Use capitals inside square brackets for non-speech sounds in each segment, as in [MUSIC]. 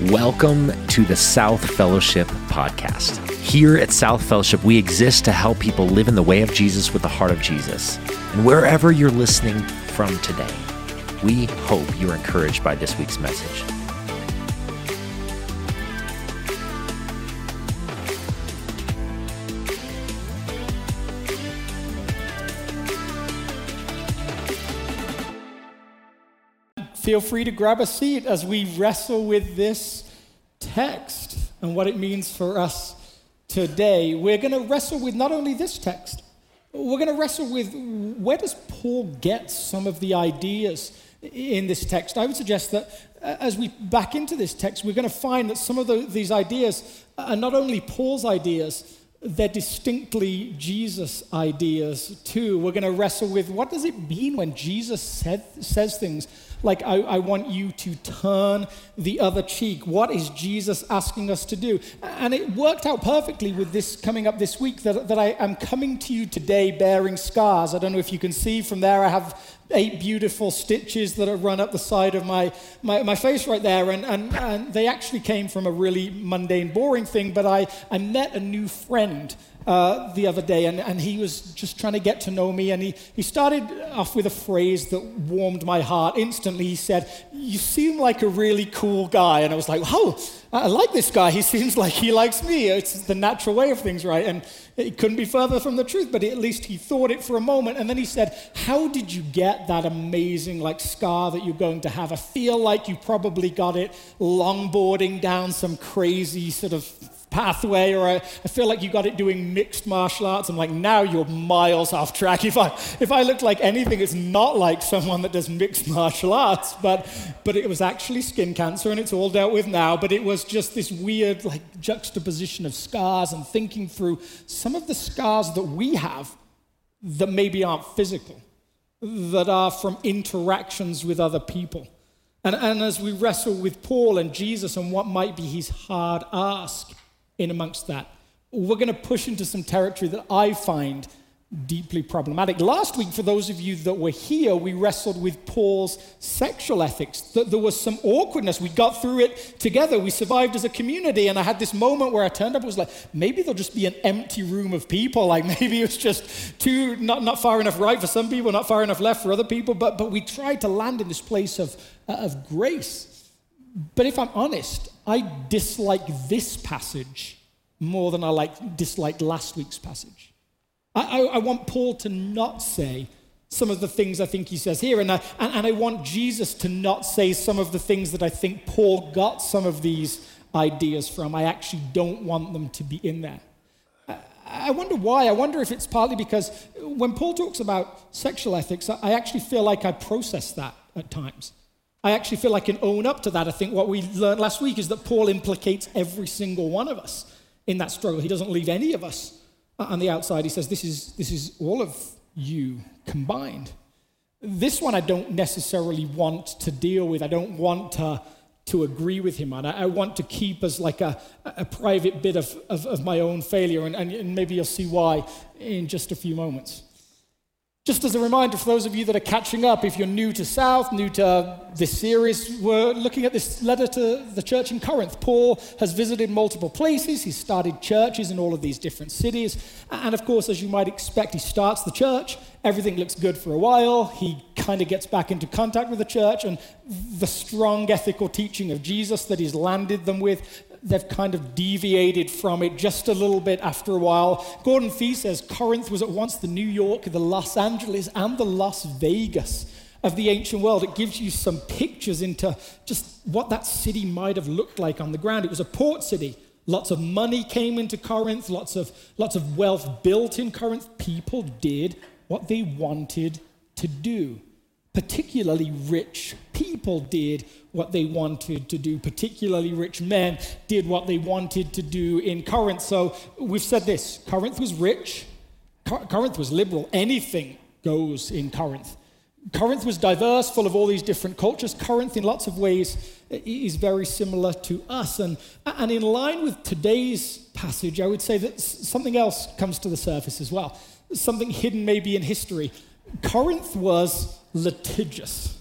Welcome to the South Fellowship podcast. Here at South Fellowship, we exist to help people live in the way of Jesus with the heart of Jesus. And wherever you're listening from today, we hope you're encouraged by this week's message. Feel free to grab a seat as we wrestle with this text and what it means for us today. We're going to wrestle with not only this text, we're going to wrestle with where does Paul get some of the ideas in this text. I would suggest that uh, as we back into this text, we're going to find that some of the, these ideas are not only Paul's ideas, they're distinctly Jesus ideas too. We're going to wrestle with what does it mean when Jesus said, says things like, I, I, want you to turn the other cheek. What is Jesus asking us to do? And it worked out perfectly with this coming up this week that, that I am coming to you today bearing scars. I don't know if you can see from there, I have eight beautiful stitches that are run up the side of my, my, my face right there. And, and, and they actually came from a really mundane, boring thing, but I, I met a new friend uh, the other day, and, and he was just trying to get to know me. And he, he started off with a phrase that warmed my heart instantly. He said, You seem like a really cool guy. And I was like, Oh, I like this guy. He [LAUGHS] seems like he likes me. It's the natural way of things, right? And it couldn't be further from the truth, but at least he thought it for a moment. And then he said, How did you get that amazing, like, scar that you're going to have? I feel like you probably got it longboarding down some crazy sort of pathway, or I, I, feel like you got it doing mixed martial arts. I'm like, now you're miles off track. If I, if I looked like anything, it's not like someone that does mixed [LAUGHS] martial arts, but, but it was actually skin cancer and it's all dealt with now. But it was just this weird like juxtaposition of scars and thinking through some of the scars that we have that maybe aren't physical, that are from interactions with other people. And, and as we wrestle with Paul and Jesus and what might be his hard ask, in amongst that. We're going to push into some territory that I find deeply problematic. Last week, for those of you that were here, we wrestled with Paul's sexual ethics. There was some awkwardness. We got through it together. We survived as a community. And I had this moment where I turned up and was like, maybe there'll just be an empty room of people. [LAUGHS] Like maybe it's just too, not, not far enough right for some people, not far enough left for other people. But, but we tried to land in this place of, uh, of grace. But if I'm honest, I dislike this passage more than I like, disliked last week's passage. I, I, I, want Paul to not say some of the things I think he says here, and I, and, and I want Jesus to not say some of the things that I think Paul got some of these ideas from. I actually don't want them to be in there. I wonder why. I wonder if it's partly because when Paul talks about sexual ethics, I actually feel like I process that at times. I actually feel I can own up to that. I think what we learned last week is that Paul implicates every single one of us in that struggle. He doesn't leave any of us on the outside. He says, This is, this is all of you combined. This one I don't necessarily want to deal with. I don't want to, to agree with him on. I, I want to keep as like a, a private bit of, of, of my own failure, and, and, and maybe you'll see why in just a few moments. Just as a reminder for those of you that are catching up, if you're new to South, new to uh, this series, we're looking at this letter to the church in Corinth. Paul has visited multiple places, he's started churches in all of these different cities. And of course, as you might expect, he starts the church, everything looks good for a while, he kind of gets back into contact with the church, and the strong ethical teaching of Jesus that he's landed them with they've kind of deviated from it just a little bit after a while. Gordon Fee says Corinth was at once the New York, the Los Angeles, and the Las Vegas of the ancient world. It gives you some pictures into just what that city might have looked like on the ground. It was a port city. Lots of money came into Corinth, lots of, lots of wealth built in Corinth. People did what they wanted to do. Particularly rich people did what they wanted to do. Particularly rich men did what they wanted to do in Corinth. So we've said this Corinth was rich, Corinth was liberal. Anything goes in Corinth. Corinth was diverse, full of all these different cultures. Corinth, in lots of ways, is very similar to us. And, and in line with today's passage, I would say that something else comes to the surface as well. Something hidden maybe in history. Corinth was litigious.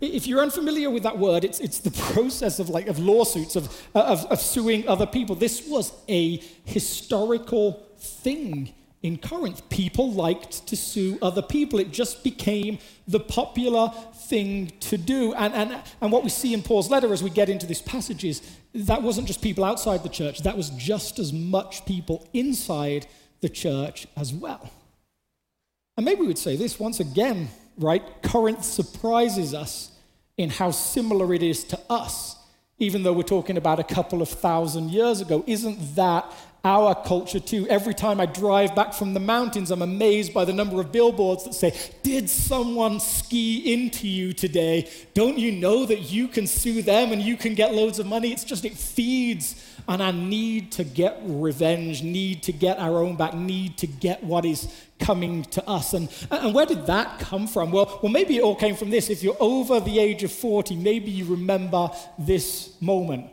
If you're unfamiliar with that word, it's, it's the process of, like, of lawsuits, of, uh, of, of suing other people. This was a historical thing in Corinth. People liked to sue other people. It just became the popular thing to do. And, and, and what we see in Paul's letter as we get into this passage is that wasn't just people outside the church, that was just as much people inside the church as well. And maybe we would say this once again, right? Corinth surprises us in how similar it is to us, even though we're talking about a couple of thousand years ago. Isn't that our culture too. Every time I drive back from the mountains, I'm amazed by the number of billboards that say, Did someone ski into you today? Don't you know that you can sue them and you can get loads of money? It's just, it feeds on our need to get revenge, need to get our own back, need to get what is coming to us. And, and where did that come from? Well, well, maybe it all came from this. If you're over the age of 40, maybe you remember this moment.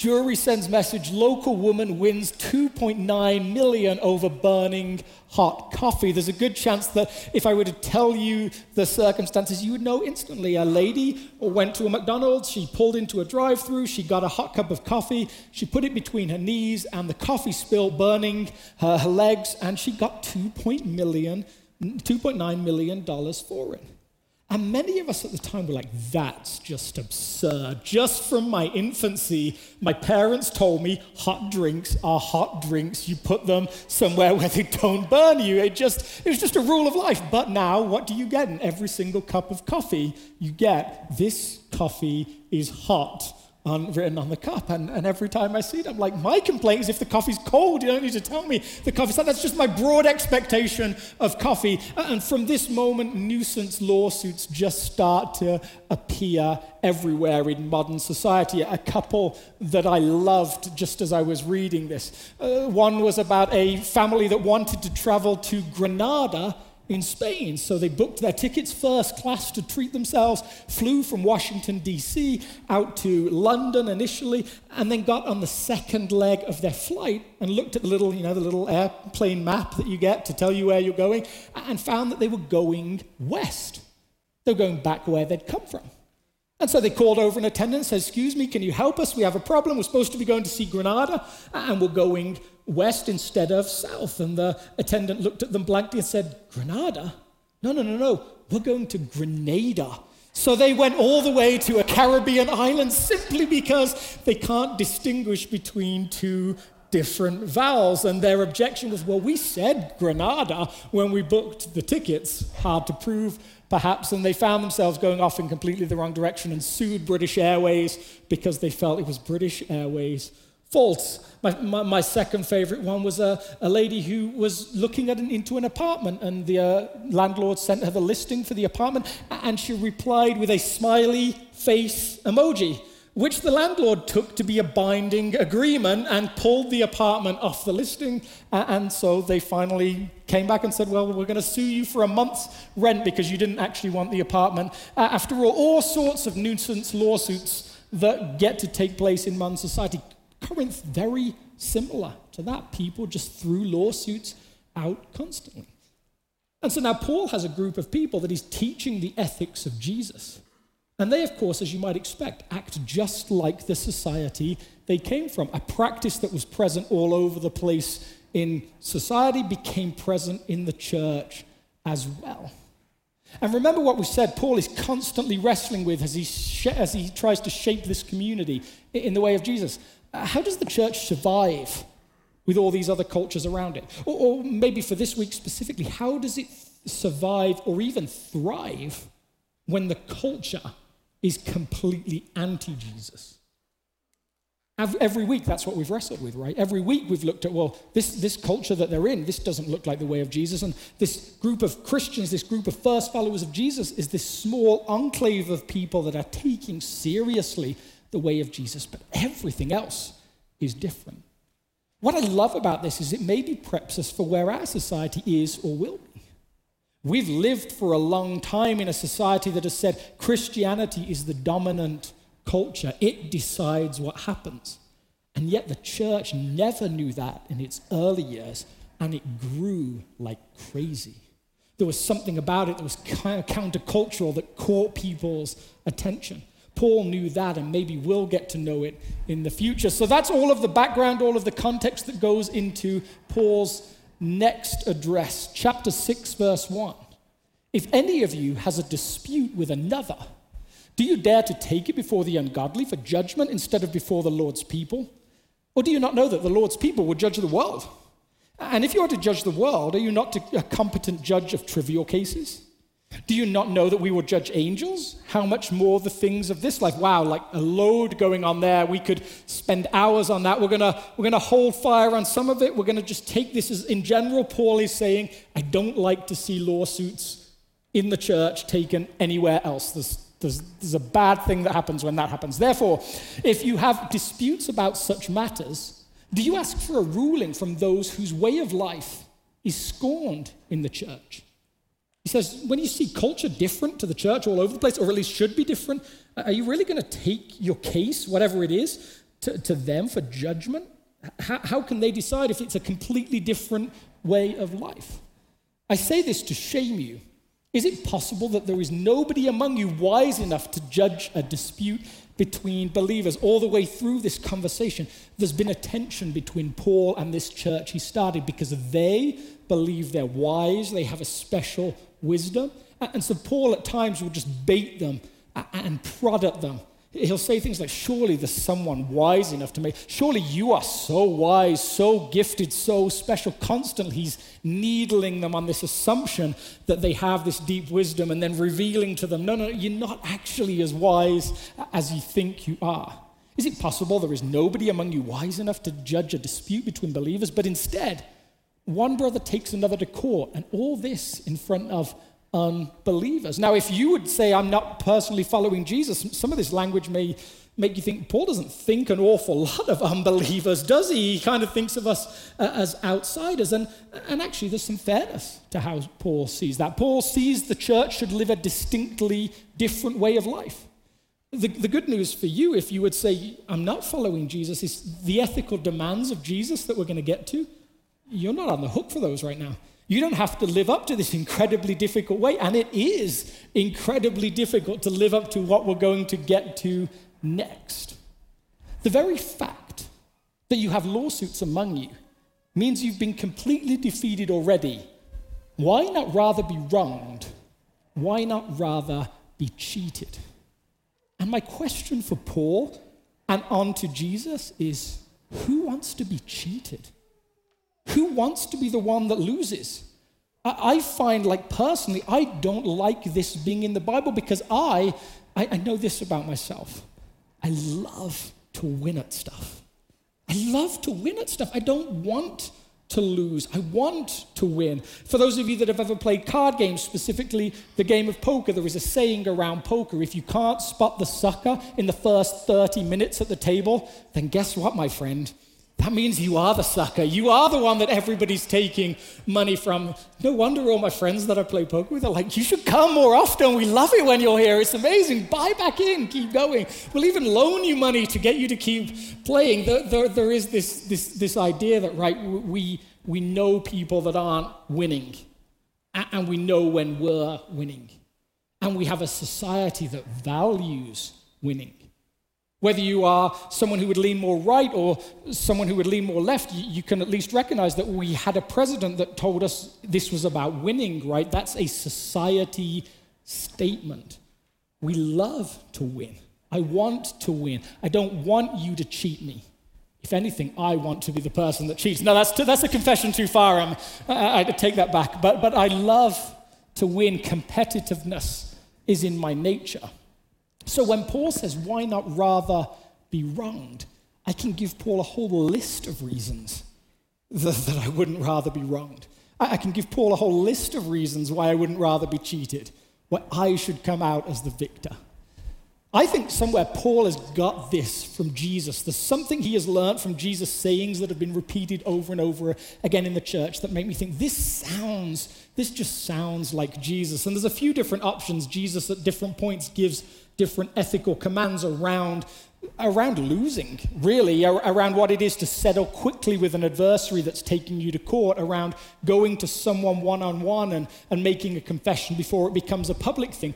Jury sends message local woman wins 2.9 million over burning hot coffee. There's a good chance that if I were to tell you the circumstances, you would know instantly. A lady went to a McDonald's, she pulled into a drive through, she got a hot cup of coffee, she put it between her knees, and the coffee spilled, burning her, legs, and she got 2.9 million, $2.9 million for it. And many of us at the time were like, that's just absurd. Just from my infancy, my parents told me hot drinks are hot drinks. You put them somewhere where they don't burn you. It just it was just a rule of life. But now what do you get in every single cup of coffee? You get this coffee is hot on, written on the cup. And, and every time I see it, I'm like, my complaint is if the coffee's cold, you don't need to tell me the coffee's hot. That's just my broad expectation of coffee. And from this moment, nuisance lawsuits just start to appear everywhere in modern society. A couple that I loved just as I was reading this. Uh, one was about a family that wanted to travel to Granada in Spain. So they booked their tickets first class to treat themselves, flew from Washington, D.C. out to London initially, and then got on the second leg of their flight and looked at the little, you know, the little airplane map that you get to tell you where you're going, and found that they were going west. They were going back where they'd come from. And so they called over an attendant and said, Excuse me, can you help us? We have a problem. We're supposed to be going to see Granada, and we're going west instead of south. And the attendant looked at them blankly and said, Granada? No, no, no, no. We're going to Grenada. So they went all the way to a Caribbean island simply because they can't distinguish between two different vowels. And their objection was, well, we said Granada when we booked the tickets. Hard to prove, perhaps. And they found themselves going off in completely the wrong direction and sued British Airways because they felt it was British Airways' fault. My, my, my, second favorite one was a, a lady who was looking at an, into an apartment, and the uh, landlord sent her the listing for the apartment, and she replied with a smiley face emoji, which the landlord took to be a binding agreement and pulled the apartment off the listing. And so they finally came back and said, Well, we're going to sue you for a month's rent because you didn't actually want the apartment. After all, all sorts of nuisance lawsuits that get to take place in modern society Corinth, very similar to that. People just threw lawsuits out constantly. And so now Paul has a group of people that he's teaching the ethics of Jesus. And they, of course, as you might expect, act just like the society they came from. A practice that was present all over the place in society became present in the church as well. And remember what we said Paul is constantly wrestling with as he, sh- as he tries to shape this community in the way of Jesus. Uh, how does the church survive with all these other cultures around it? Or, or maybe for this week specifically, how does it survive or even thrive when the culture is completely anti Jesus? Every week, that's what we've wrestled with, right? Every week, we've looked at, well, this, this culture that they're in, this doesn't look like the way of Jesus. And this group of Christians, this group of first followers of Jesus, is this small enclave of people that are taking seriously the way of Jesus, but everything else is different. What I love about this is it maybe preps us for where our society is or will be. We've lived for a long time in a society that has said Christianity is the dominant culture, it decides what happens. And yet the church never knew that in its early years, and it grew like crazy. there was something about it that was kind of countercultural that caught people's attention. Paul knew that, and maybe we'll get to know it in the future. So that's all of the background, all of the context that goes into Paul's next address, chapter 6, verse 1. If any of you has a dispute with another, do you dare to take it before the ungodly for judgment instead of before the Lord's people? Or do you not know that the Lord's people will judge the world? And if you are to judge the world, are you not a competent judge of trivial cases? Do you not know that we will judge angels? How much more the things of this life? Wow, like a load going on there. We could spend hours on that. We're gonna we're gonna hold fire on some of it. We're gonna just take this as in general. Paul is saying, I don't like to see lawsuits in the church taken anywhere else. There's, there's, there's a bad thing that happens when that happens. Therefore, if you have disputes about such matters, do you ask for a ruling from those whose way of life is scorned in the church? He says, when you see culture different to the church all over the place, or at least should be different, are you really going to take your case, whatever it is, to, to them for judgment? How, how can they decide if it's a completely different way of life? I say this to shame you. Is it possible that there is nobody among you wise enough to judge a dispute between believers all the way through this conversation. There's been a tension between Paul and this church he started because they believe they're wise, they have a special wisdom. And so Paul at times will just bait them and prod at them He'll say things like, Surely there's someone wise enough to make, surely you are so wise, so gifted, so special. Constantly, he's needling them on this assumption that they have this deep wisdom and then revealing to them, No, no, you're not actually as wise as you think you are. Is it possible there is nobody among you wise enough to judge a dispute between believers? But instead, one brother takes another to court, and all this in front of unbelievers. Now, if you would say, I'm not personally following Jesus, some of this language may make you think Paul doesn't think an awful lot of unbelievers, does he? He kind of thinks of us uh, as outsiders. And, and actually, there's some fairness to how Paul sees that. Paul sees the church should live a distinctly different way of life. The, the good news for you, if you would say, I'm not following Jesus, is the ethical demands of Jesus that we're going to get to. You're not on the hook for those right now. You don't have to live up to this incredibly difficult way. And it is incredibly difficult to live up to what we're going to get to next. The very fact that you have lawsuits among you means you've been completely defeated already. Why not rather be wronged? Why not rather be cheated? And my question for Paul and on to Jesus is who wants to be cheated? Who wants to be the one that loses? I find, like personally, I don't like this being in the Bible because I, I, I know this about myself. I love to win at stuff. I love to win at stuff. I don't want to lose. I want to win. For those of you that have ever played card games, specifically the game of poker, there is a saying around poker if you can't spot the sucker in the first 30 minutes at the table, then guess what, my friend? That means you are the sucker. You are the one that everybody's taking money from. No wonder all my friends that I play poker with are like, you should come more often. We love it when you're here. It's amazing. Buy back in, keep going. We'll even loan you money to get you to keep playing. There, there, there is this, this, this idea that, right, we, we know people that aren't winning, and we know when we're winning. And we have a society that values winning. Whether you are someone who would lean more right or someone who would lean more left, you, can at least recognize that we had a president that told us this was about winning, right? That's a society statement. We love to win. I want to win. I don't want you to cheat me. If anything, I want to be the person that cheats. No, that's, that's a confession too far. Um, I, I take that back. But, but I love to win. Competitiveness is in my nature. So when Paul says, why not rather be wronged? I can give Paul a whole list of reasons [LAUGHS] that, that I wouldn't rather be wronged. I, I can give Paul a whole list of reasons why I wouldn't rather be cheated, why I should come out as the victor. I think somewhere Paul has got this from Jesus. There's something he has learned from Jesus' sayings that have been repeated over and over again in the church that make me think this sounds, this just sounds like Jesus. And there's a few different options Jesus at different points gives different ethical commands around around losing, really, around what it is to settle quickly with an adversary that's taking you to court, around going to someone one on one and and making a confession before it becomes a public thing.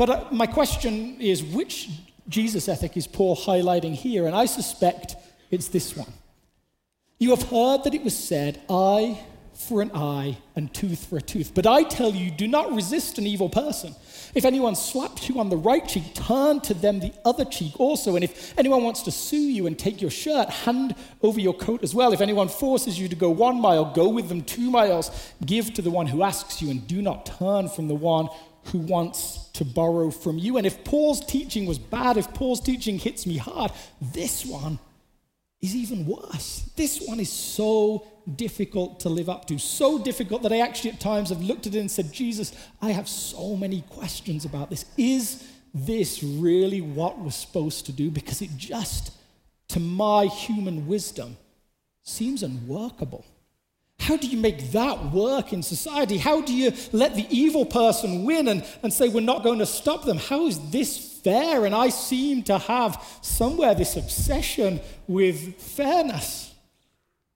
But uh, my question is which Jesus ethic is Paul highlighting here? And I suspect it's this one. You have heard that it was said, eye for an eye and tooth for a tooth. But I tell you, do not resist an evil person. If anyone slaps you on the right cheek, turn to them the other cheek also. And if anyone wants to sue you and take your shirt, hand over your coat as well. If anyone forces you to go one mile, go with them two miles. Give to the one who asks you, and do not turn from the one who wants to borrow from you. And if Paul's teaching was bad, if Paul's teaching hits me hard, this one is even worse. This one is so difficult to live up to. So difficult that I actually at times have looked at it and said, Jesus, I have so many questions about this. Is this really what we're supposed to do? Because it just, to my human wisdom, seems unworkable. How do you make that work in society? How do you let the evil person win and, and say we're not going to stop them? How is this fair? And I seem to have somewhere this obsession with fairness.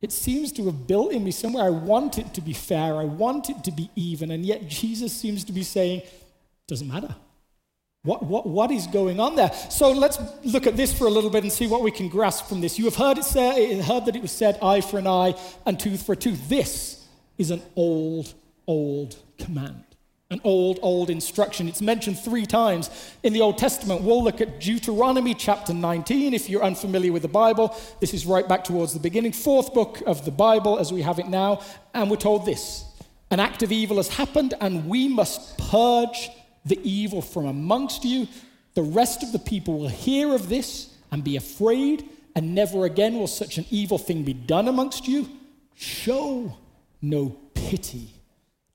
It seems to have built in me somewhere. I want it to be fair, I want it to be even, and yet Jesus seems to be saying, doesn't matter. What, what, what is going on there? So let's look at this for a little bit and see what we can grasp from this. You have heard, it say, heard that it was said, eye for an eye and tooth for a tooth. This is an old, old command an old, old instruction. It's mentioned three times in the Old Testament. We'll look at Deuteronomy chapter 19. If you're unfamiliar with the Bible, this is right back towards the beginning, fourth book of the Bible as we have it now. And we're told this An act of evil has happened, and we must purge the evil from amongst you. The rest of the people will hear of this and be afraid, and never again will such an evil thing be done amongst you. Show no pity.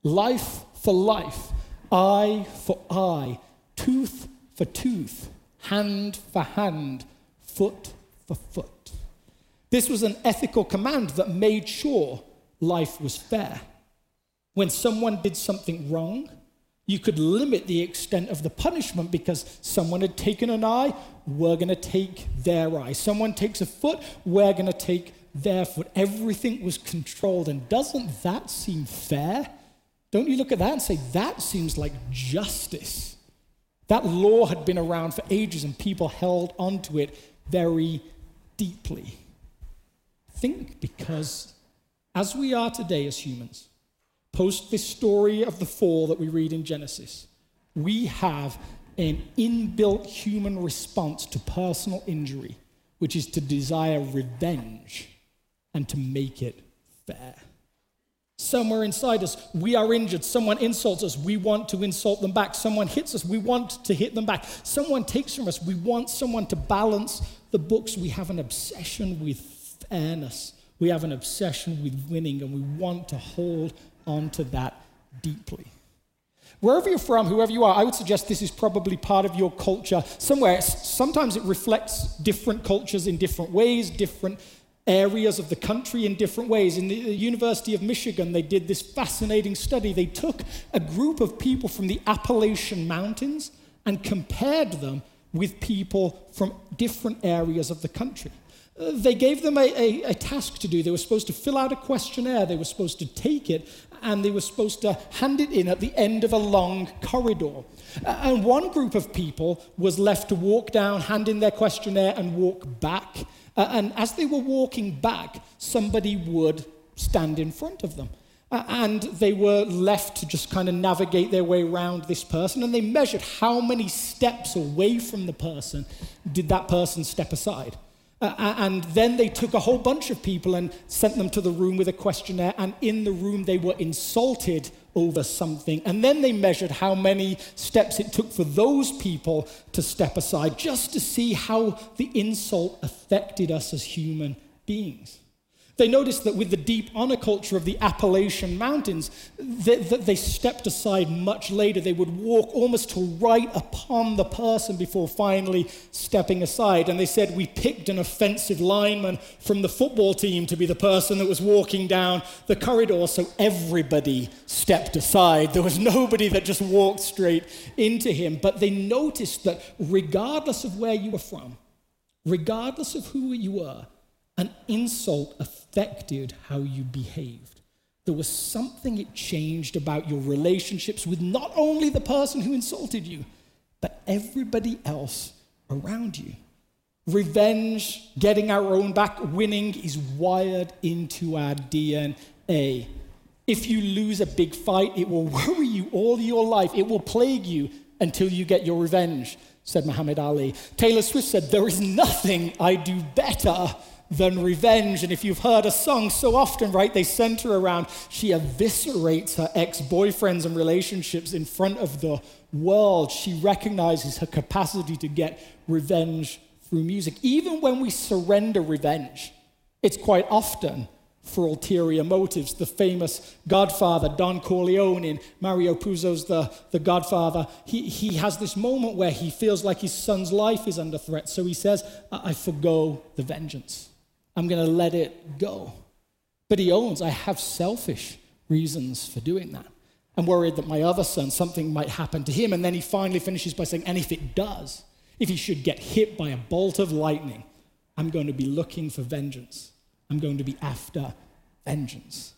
Life for life, eye for eye, tooth for tooth, hand for hand, foot for foot. This was an ethical command that made sure life was fair. When someone did something wrong, you could limit the extent of the punishment because someone had taken an eye, we're going to take their eye. Someone takes a foot, we're going to take their foot. Everything was controlled. And doesn't that seem fair? Don't you look at that and say, that seems like justice? That law had been around for ages and people held onto it very deeply. Think because as we are today as humans, post this story of the fall that we read in Genesis, we have an inbuilt human response to personal injury, which is to desire revenge and to make it fair. Somewhere inside us, we are injured. Someone insults us, we want to insult them back. Someone hits us, we want to hit them back. Someone takes from us, we want someone to balance the books. We have an obsession with fairness, we have an obsession with winning, and we want to hold on to that deeply. Wherever you're from, whoever you are, I would suggest this is probably part of your culture somewhere. Sometimes it reflects different cultures in different ways, different areas of the country in different ways. In the University of Michigan, they did this fascinating study. They took a group of people from the Appalachian Mountains and compared them with people from different areas of the country. Uh, they gave them a, a, a, task to do. They were supposed to fill out a questionnaire, they were supposed to take it, and they were supposed to hand it in at the end of a long corridor. Uh, and one group of people was left to walk down, hand in their questionnaire, and walk back uh, and as they were walking back, somebody would stand in front of them. Uh, and they were left to just kind of navigate their way around this person. And they measured how many steps away from the person did that person step aside. Uh, and then they took a whole bunch of people and sent them to the room with a questionnaire. And in the room, they were insulted over something. And then they measured how many steps it took for those people to step aside, just to see how the insult affected us as human beings. They noticed that with the deep honor culture of the Appalachian Mountains, that they, they, stepped aside much later. They would walk almost to right upon the person before finally stepping aside. And they said, We picked an offensive lineman from the football team to be the person that was walking down the corridor, so everybody stepped aside. There was nobody that just walked straight into him. But they noticed that regardless of where you were from, regardless of who you were, an insult affected how you behaved. There was something it changed about your relationships with not only the person who insulted you, but everybody else around you. Revenge, getting our own back, winning is wired into our DNA. If you lose a big fight, it will [LAUGHS] worry you all your life. It will plague you until you get your revenge, said Muhammad Ali. Taylor Swift said, There is nothing I do better than revenge. And if you've heard a song so often, right, they center around she eviscerates her ex boyfriends and relationships in front of the world. She recognizes her capacity to get revenge through music. Even when we surrender revenge, it's quite often for ulterior motives. The famous Godfather, Don Corleone, in Mario Puzo's The, the Godfather, he, he has this moment where he feels like his son's life is under threat. So he says, I, I forgo the vengeance. I'm going to let it go. But he owns, I have selfish reasons for doing that. I'm worried that my other son, something might happen to him. And then he finally finishes by saying, and if it does, if he should get hit by a bolt of lightning, I'm going to be looking for vengeance. I'm going to be after vengeance.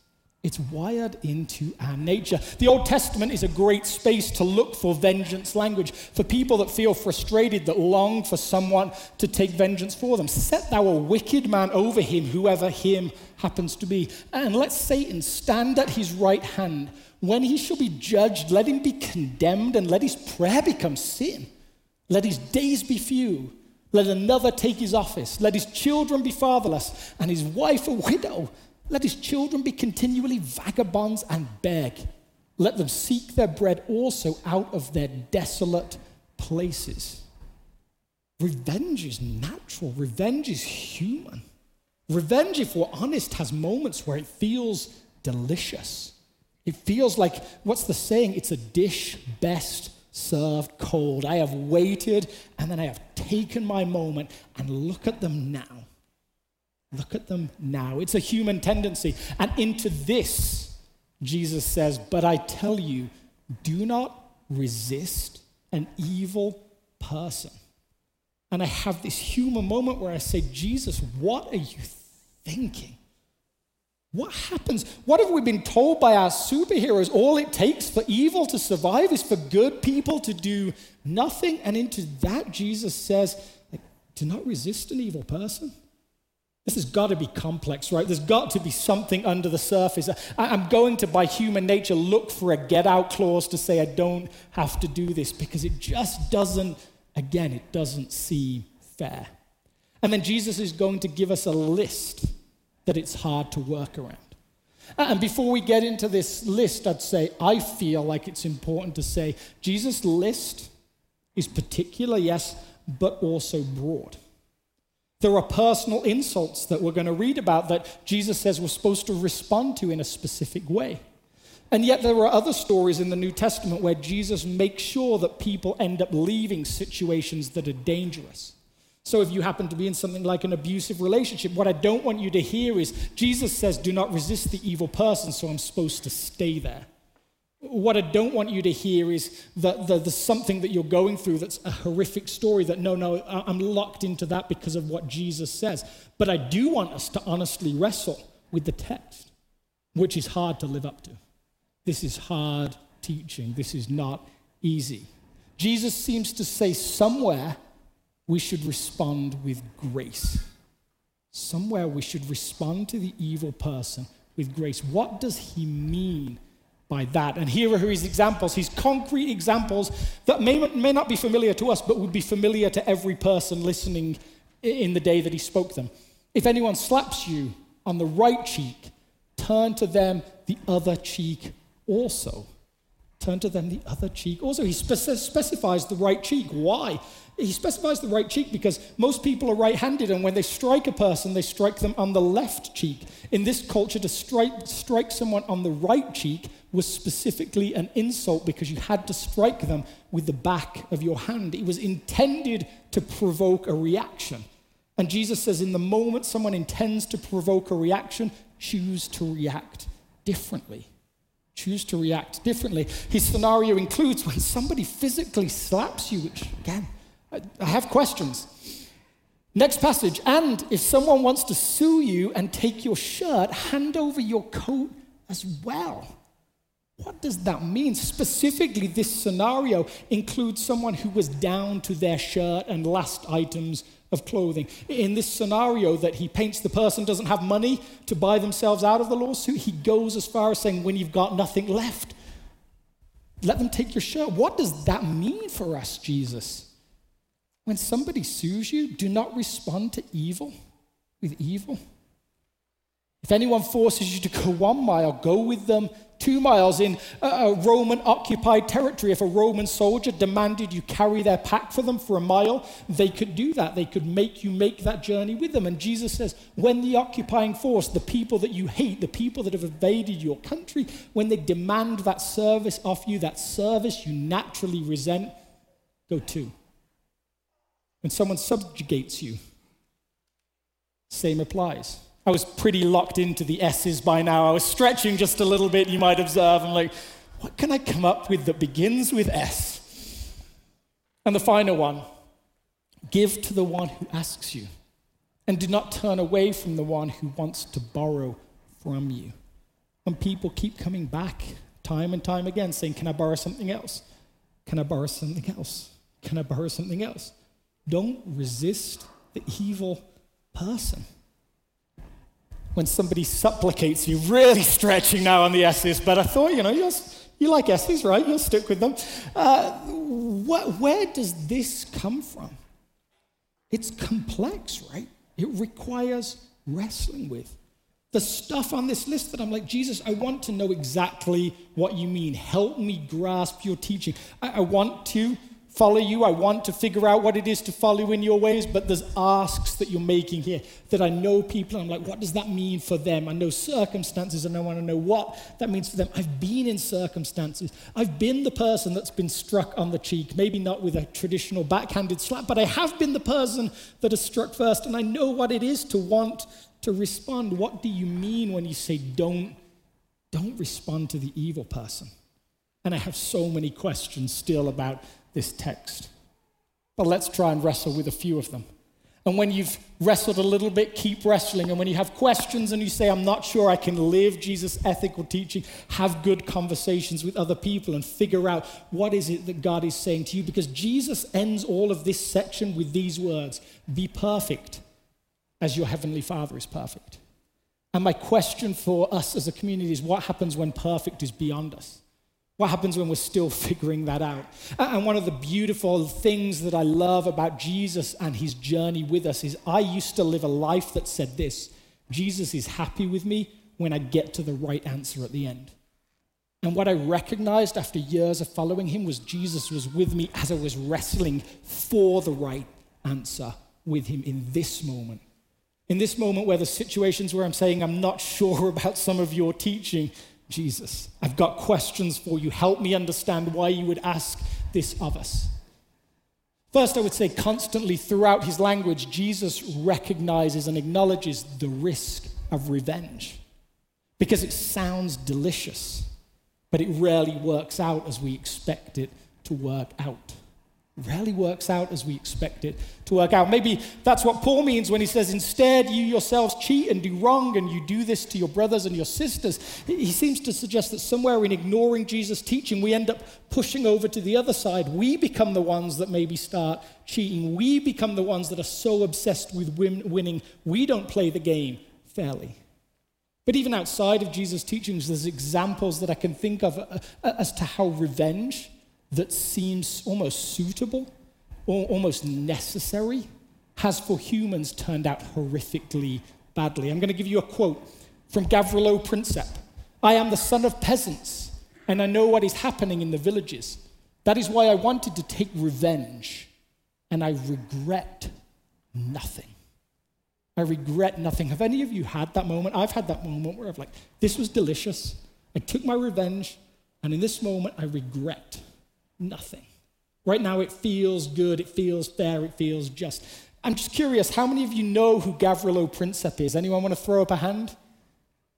It's wired into our nature. The Old Testament is a great space to look for vengeance language, for people that feel frustrated, that long for someone to take vengeance for them. Set thou a wicked man over him, whoever him happens to be. And let Satan stand at his right hand. When he shall be judged, let him be condemned, and let his prayer become sin. Let his days be few. Let another take his office. Let his children be fatherless, and his wife a widow. Let his children be continually vagabonds and beg. Let them seek their bread also out of their desolate places. Revenge is natural, revenge is human. Revenge, if we're honest, has moments where it feels delicious. It feels like, what's the saying? It's a dish best served cold. I have waited and then I have taken my moment and look at them now. Look at them now. It's a human tendency. And into this, Jesus says, But I tell you, do not resist an evil person. And I have this human moment where I say, Jesus, what are you thinking? What happens? What have we been told by our superheroes? All it takes for evil to survive is for good people to do nothing. And into that, Jesus says, like, do not resist an evil person. This has got to be complex, right? There's got to be something under the surface. I'm going to, by human nature, look for a get out clause to say I don't have to do this because it just doesn't, again, it doesn't seem fair. And then Jesus is going to give us a list that it's hard to work around. And before we get into this list, I'd say I feel like it's important to say Jesus' list is particular, yes, but also broad. There are personal insults that we're going to read about that Jesus says we're supposed to respond to in a specific way. And yet, there are other stories in the New Testament where Jesus makes sure that people end up leaving situations that are dangerous. So, if you happen to be in something like an abusive relationship, what I don't want you to hear is Jesus says, Do not resist the evil person, so I'm supposed to stay there. What I don't want you to hear is that there's something that you're going through that's a horrific story that, no, no, I'm locked into that because of what Jesus says. But I do want us to honestly wrestle with the text, which is hard to live up to. This is hard teaching. This is not easy. Jesus seems to say somewhere we should respond with grace. Somewhere we should respond to the evil person with grace. What does he mean by that. And here are his examples, his concrete examples that may, may not be familiar to us, but would be familiar to every person listening in the day that he spoke them. If anyone slaps you on the right cheek, turn to them the other cheek also. Turn to them the other cheek also. He specifies the right cheek. Why? He specifies the right cheek because most people are right handed, and when they strike a person, they strike them on the left cheek. In this culture, to strike, strike someone on the right cheek was specifically an insult because you had to strike them with the back of your hand. It was intended to provoke a reaction. And Jesus says, in the moment someone intends to provoke a reaction, choose to react differently. Choose to react differently. His scenario includes when somebody physically slaps you, which, again, I have questions. Next passage. And if someone wants to sue you and take your shirt, hand over your coat as well. What does that mean? Specifically, this scenario includes someone who was down to their shirt and last items of clothing. In this scenario that he paints, the person doesn't have money to buy themselves out of the lawsuit. He goes as far as saying, when you've got nothing left, let them take your shirt. What does that mean for us, Jesus? When somebody sues you, do not respond to evil with evil. If anyone forces you to go one mile, go with them two miles in a Roman occupied territory. If a Roman soldier demanded you carry their pack for them for a mile, they could do that. They could make you make that journey with them. And Jesus says, when the occupying force, the people that you hate, the people that have invaded your country, when they demand that service off you, that service you naturally resent, go too. When someone subjugates you, same applies. I was pretty locked into the S's by now. I was stretching just a little bit, you might observe. I'm like, what can I come up with that begins with S? And the final one give to the one who asks you, and do not turn away from the one who wants to borrow from you. And people keep coming back time and time again saying, Can I borrow something else? Can I borrow something else? Can I borrow something else? Don't resist the evil person. When somebody supplicates you, really stretching now on the S's, but I thought, you know, you you like S's, right? You'll stick with them. Uh, wh- where does this come from? It's complex, right? It requires wrestling with. The stuff on this list that I'm like, Jesus, I want to know exactly what you mean. Help me grasp your teaching. I, I want to follow you. I want to figure out what it is to follow in your ways, but there's asks that you're making here that I know people. I'm like, what does that mean for them? I know circumstances and I want to know what that means for them. I've been in circumstances. I've been the person that's been struck on the cheek, maybe not with a traditional backhanded slap, but I have been the person that is struck first, and I know what it is to want to respond. What do you mean when you say don't, don't respond to the evil person? And I have so many questions still about this text. But let's try and wrestle with a few of them. And when you've wrestled a little bit, keep wrestling. And when you have questions and you say, I'm not sure I can live Jesus' ethical teaching, have good conversations with other people and figure out what is it that God is saying to you. Because Jesus ends all of this section with these words Be perfect as your heavenly Father is perfect. And my question for us as a community is what happens when perfect is beyond us? What happens when we're still [LAUGHS] figuring that out? And one of the beautiful things that I love about Jesus and his journey with us is I used to live a life that said this Jesus is happy with me when I get to the right answer at the end. And what I recognized after years of following him was Jesus was with me as I was wrestling for the right answer with him in this moment. In this moment where the situations where I'm saying, I'm not [LAUGHS] sure about some of your teaching, Jesus, I've got questions for you. Help me understand why you would ask this of us. First, I would say constantly throughout his language, Jesus recognizes and acknowledges the risk of revenge because it sounds delicious, but it rarely works out as we expect it to work out rarely works out as we expect it to work out. Maybe that's what Paul means when he says, Instead, you yourselves cheat and do wrong, and you do this to your brothers and your sisters. He seems to suggest that somewhere in ignoring Jesus' teaching, we end up pushing over to the other side. We become the ones that maybe start cheating. We become the ones that are so obsessed with winning, we don't play the game fairly. But even outside of Jesus' teachings, there's examples that I can think of uh, uh, as to how revenge that seems almost suitable or almost necessary has for humans turned out horrifically badly. I'm going to give you a quote from Gavrilo Princip I am the son of peasants, and I know what is happening in the villages. That is why I wanted to take revenge and I regret nothing. I regret nothing. Have any of you had that moment? I've had that moment where I've like, this was delicious. I took my revenge, and in this moment, I regret nothing. Right now, it feels good, it feels fair, it feels just. I'm just curious, how many of you know who Gavrilo Princip is? Anyone want to throw up a hand?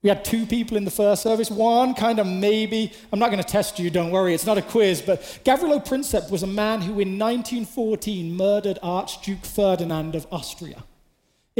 We had two people in the first service. One kind of maybe, I'm not going to test you, don't worry, it's not a quiz, but Gavrilo Princip was a man who in 1914 murdered Archduke Ferdinand of Austria.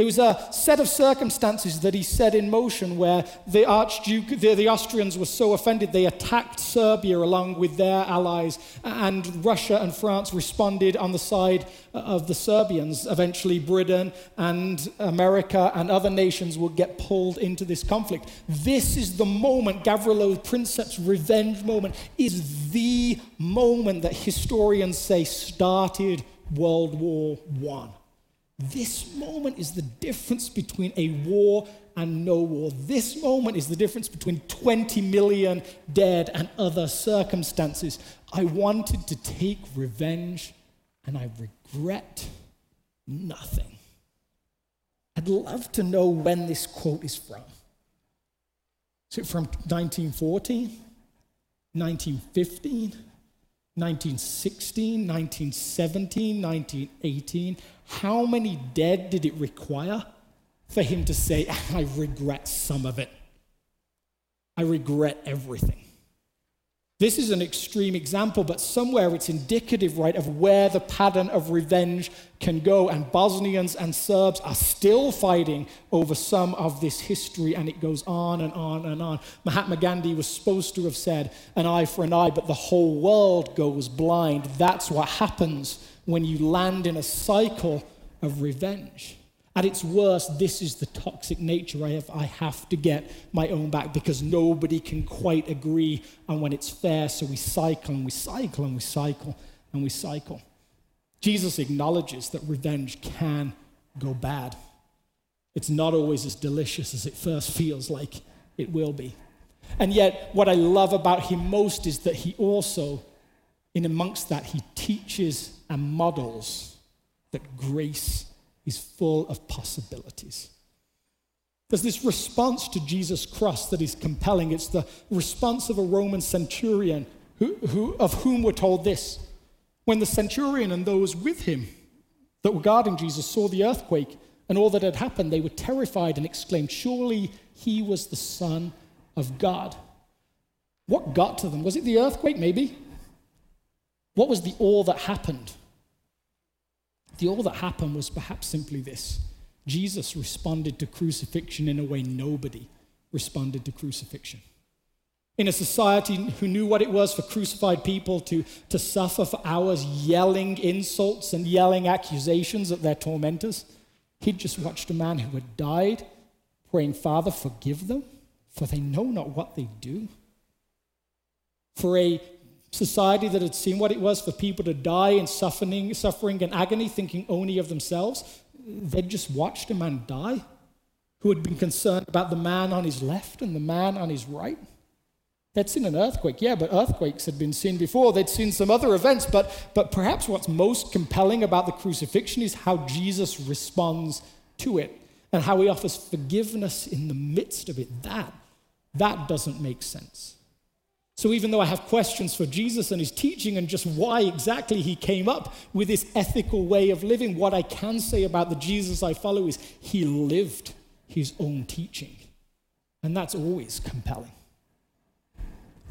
It was a set of circumstances that he set in motion where the Archduke, the, the, Austrians were so offended they attacked Serbia along with their allies, and Russia and France responded on the side of the Serbians. Eventually, Britain and America and other nations would get pulled into this conflict. This is the moment, Gavrilo Princip's revenge moment, is the moment that historians say started World War One. This moment is the difference between a war and no war. This moment is the difference between 20 million dead and other circumstances. I wanted to take revenge and I regret nothing. I'd love to know when this quote is from. Is it from 1914, 1915, 1916, 1917, 1918? How many dead did it require for him to say, I regret some of it? I regret everything. This is an extreme example, but somewhere it's indicative, right, of where the pattern of revenge can go. And Bosnians and Serbs are still fighting over some of this history, and it goes on and on and on. Mahatma Gandhi was supposed to have said, an eye for an eye, but the whole world goes blind. That's what happens when you land in a cycle of revenge. At its worst, this is the toxic nature I have. I have to get my own back because nobody can quite agree on when it's fair. So we cycle and we cycle and we cycle and we cycle. Jesus acknowledges that revenge can go bad. It's not always as delicious as it first feels like it will be. And yet, what I love about him most is that he also, in amongst that, he teaches and models that grace is full of possibilities. There's this response to Jesus' cross that is compelling. It's the response of a Roman centurion who, who, of whom we're told this. When the centurion and those with him that were guarding Jesus saw the earthquake and all that had happened, they were terrified and exclaimed, Surely he was the Son of God. What got to them? Was it the earthquake, maybe? What was the all that happened? The all that happened was perhaps simply this Jesus responded to crucifixion in a way nobody responded to crucifixion. In a society who knew what it was for crucified people to, to suffer for hours yelling insults and yelling accusations at their tormentors, he'd just watched a man who had died praying, Father, forgive them, for they know not what they do. For a society that had seen what it was for people to die in suffering, suffering and agony, thinking only of themselves, they'd just watched a man die who had been concerned about the man on his left and the man on his right. They'd seen an earthquake, yeah, but earthquakes had been seen before. They'd seen some other events, but, but perhaps what's most compelling about the crucifixion is how Jesus responds to it and how he offers forgiveness in the midst of it. That, that doesn't make sense. So, even though I have questions for Jesus and his teaching and just why exactly he came up with this ethical way of living, what I can say about the Jesus I follow is he lived his own teaching. And that's always compelling.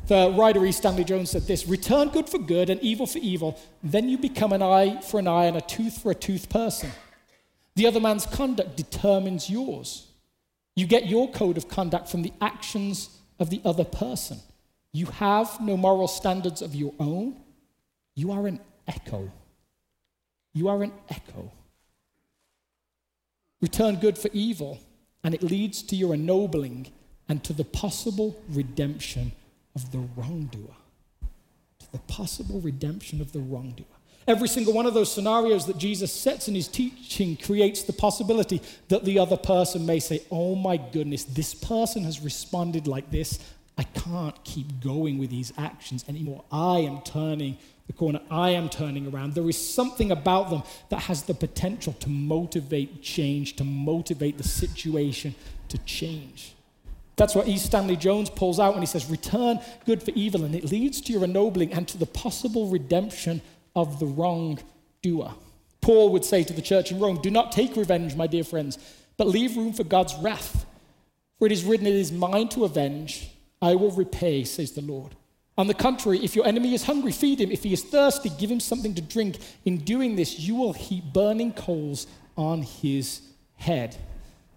The writer E. Stanley Jones said this Return good for good and evil for evil, then you become an eye for an eye and a tooth for a tooth person. The other man's conduct determines yours. You get your code of conduct from the actions of the other person. You have no moral standards of your own. You are an echo. You are an echo. Return good for evil, and it leads to your ennobling and to the possible redemption of the wrongdoer. To the possible redemption of the wrongdoer. Every single one of those scenarios that Jesus sets in his teaching creates the possibility that the other person may say, Oh my goodness, this person has responded like this. I can't keep going with these actions anymore. I am turning the corner. I am turning around. There is something about them that has the potential to motivate change, to motivate the situation to change. That's what E. Stanley Jones pulls out when he says, Return good for evil, and it leads to your ennobling and to the possible redemption of the wrongdoer. Paul would say to the church in Rome, Do not take revenge, my dear friends, but leave room for God's wrath. For it is written, It is mine to avenge, I will repay, says the Lord. On the contrary, if your enemy is hungry, feed him. If he is thirsty, give him something to drink. In doing this, you will heap burning coals on his head.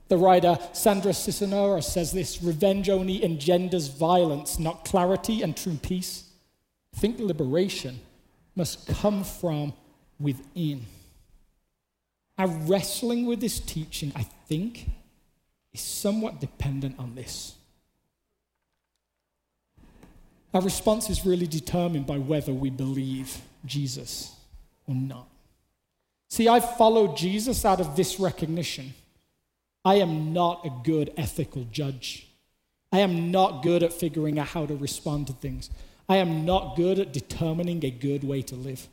The writer Sandra Cisneros says this revenge only engenders violence, not clarity and true peace. I think liberation must come from within. Our wrestling with this teaching, I think, is somewhat dependent on this. Our response is really determined by whether we believe Jesus or not. See, I followed Jesus out of this recognition I am not a good ethical judge. I am not good at figuring out how to respond to things. I am not good at determining a good way to live.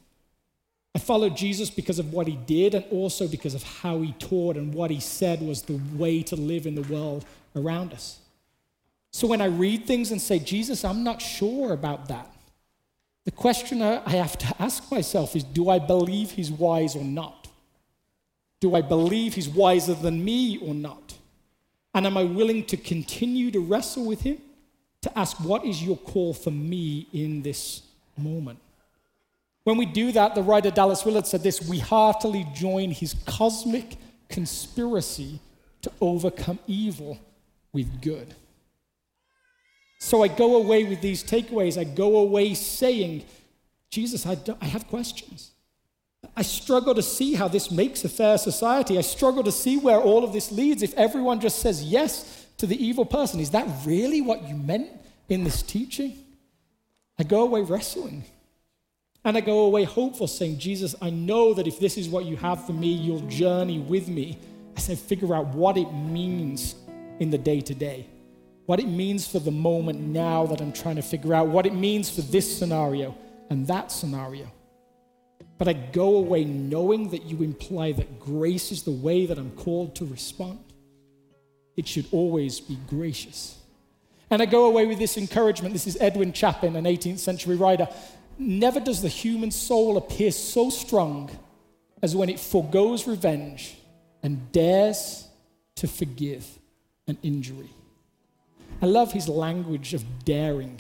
I followed Jesus because of what he did and also because of how he taught and what he said was the way to live in the world around us. So when I read things and say, Jesus, I'm not sure about that, the question I have to [LAUGHS] ask myself is do I believe he's wise or not? Do I believe he's wiser than me or not? And am I willing to continue to wrestle with him? To ask, what is your call for me in this moment? When we do that, the writer Dallas Willard said this we heartily join his cosmic conspiracy to overcome evil with good. So I go away with these takeaways. I go away saying, Jesus, I, I have questions. I struggle to see how this makes a fair society. I struggle to see where all of this leads if everyone just says yes to the evil person. Is that really what you meant in this teaching? I go away wrestling. And I go away hopeful, saying, Jesus, I know that if this is what you have for me, you'll journey with me as I figure out what it means in the day to day, what it means for the moment now that I'm trying to figure out, what it means for this scenario and that scenario. But I go away knowing that you imply that grace is the way that I'm called to respond. It should always be gracious. And I go away with this encouragement. This is Edwin Chapin, an 18th century writer. Never does the human soul appear so strong as when it foregoes revenge and dares to forgive an injury. I love his language of daring.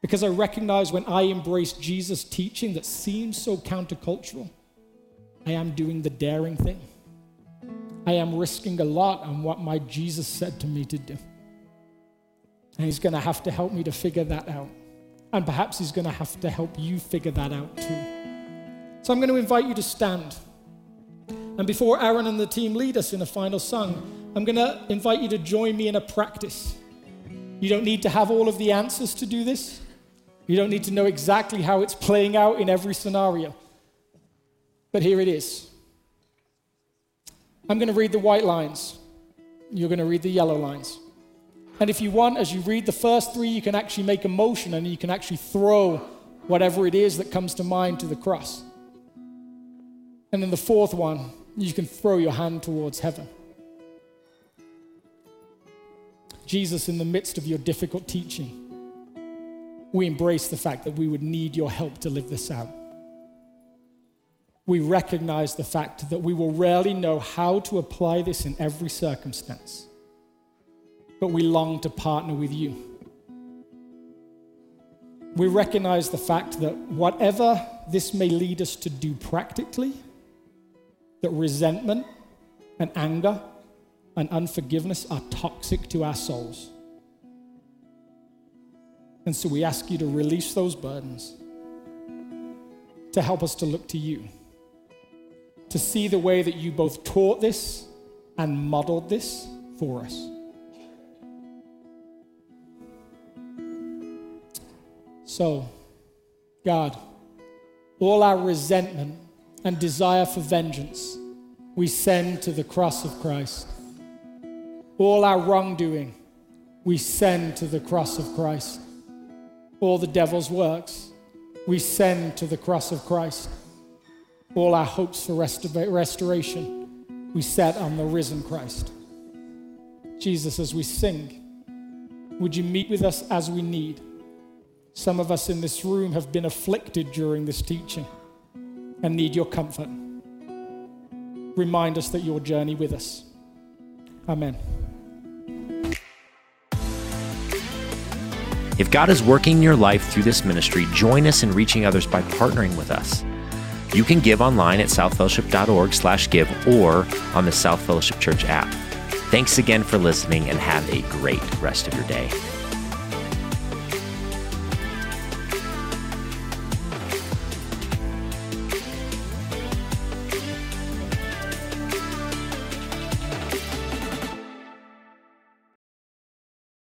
Because I recognize when I embrace Jesus' teaching that seems so countercultural, I am doing the daring thing. I am risking a lot on what my Jesus said to me to do. And he's going to have to help me to figure that out. And perhaps he's going to have to help you figure that out too. So I'm going to invite you to stand. And before Aaron and the team lead us in a final song, I'm going to invite you to join me in a practice. You don't need to have all of the answers to do this. You don't need to know exactly how it's playing out in every scenario. But here it is. I'm going to read the white lines. You're going to read the yellow lines. And if you want, as you read the first three, you can actually make a motion and you can actually throw whatever it is that comes to mind to the cross. And then the fourth one, you can throw your hand towards heaven. Jesus, in the midst of your difficult teaching, we embrace the fact that we would need your help to live this out. We recognize the fact that we will rarely know how to apply this in every circumstance, but we long to partner with you. We recognize the fact that whatever this may lead us to do practically, that resentment and anger and unforgiveness are toxic to our souls. And so we ask you to release those burdens, to help us to look to you, to see the way that you both taught this and modeled this for us. So, God, all our resentment and desire for vengeance, we send to the cross of Christ. All our wrongdoing, we send to the cross of Christ all the devil's works, we send to the cross of Christ. All our hopes for restoration, we set on the risen Christ. Jesus, as we sing, would you meet with us as we need? Some of us in this room have been afflicted during this teaching and need your comfort. Remind us that your journey with us. Amen. If God is working in your life through this ministry, join us in reaching others by partnering with us. You can give online at southfellowship.org/give or on the South Fellowship Church app. Thanks again for listening and have a great rest of your day.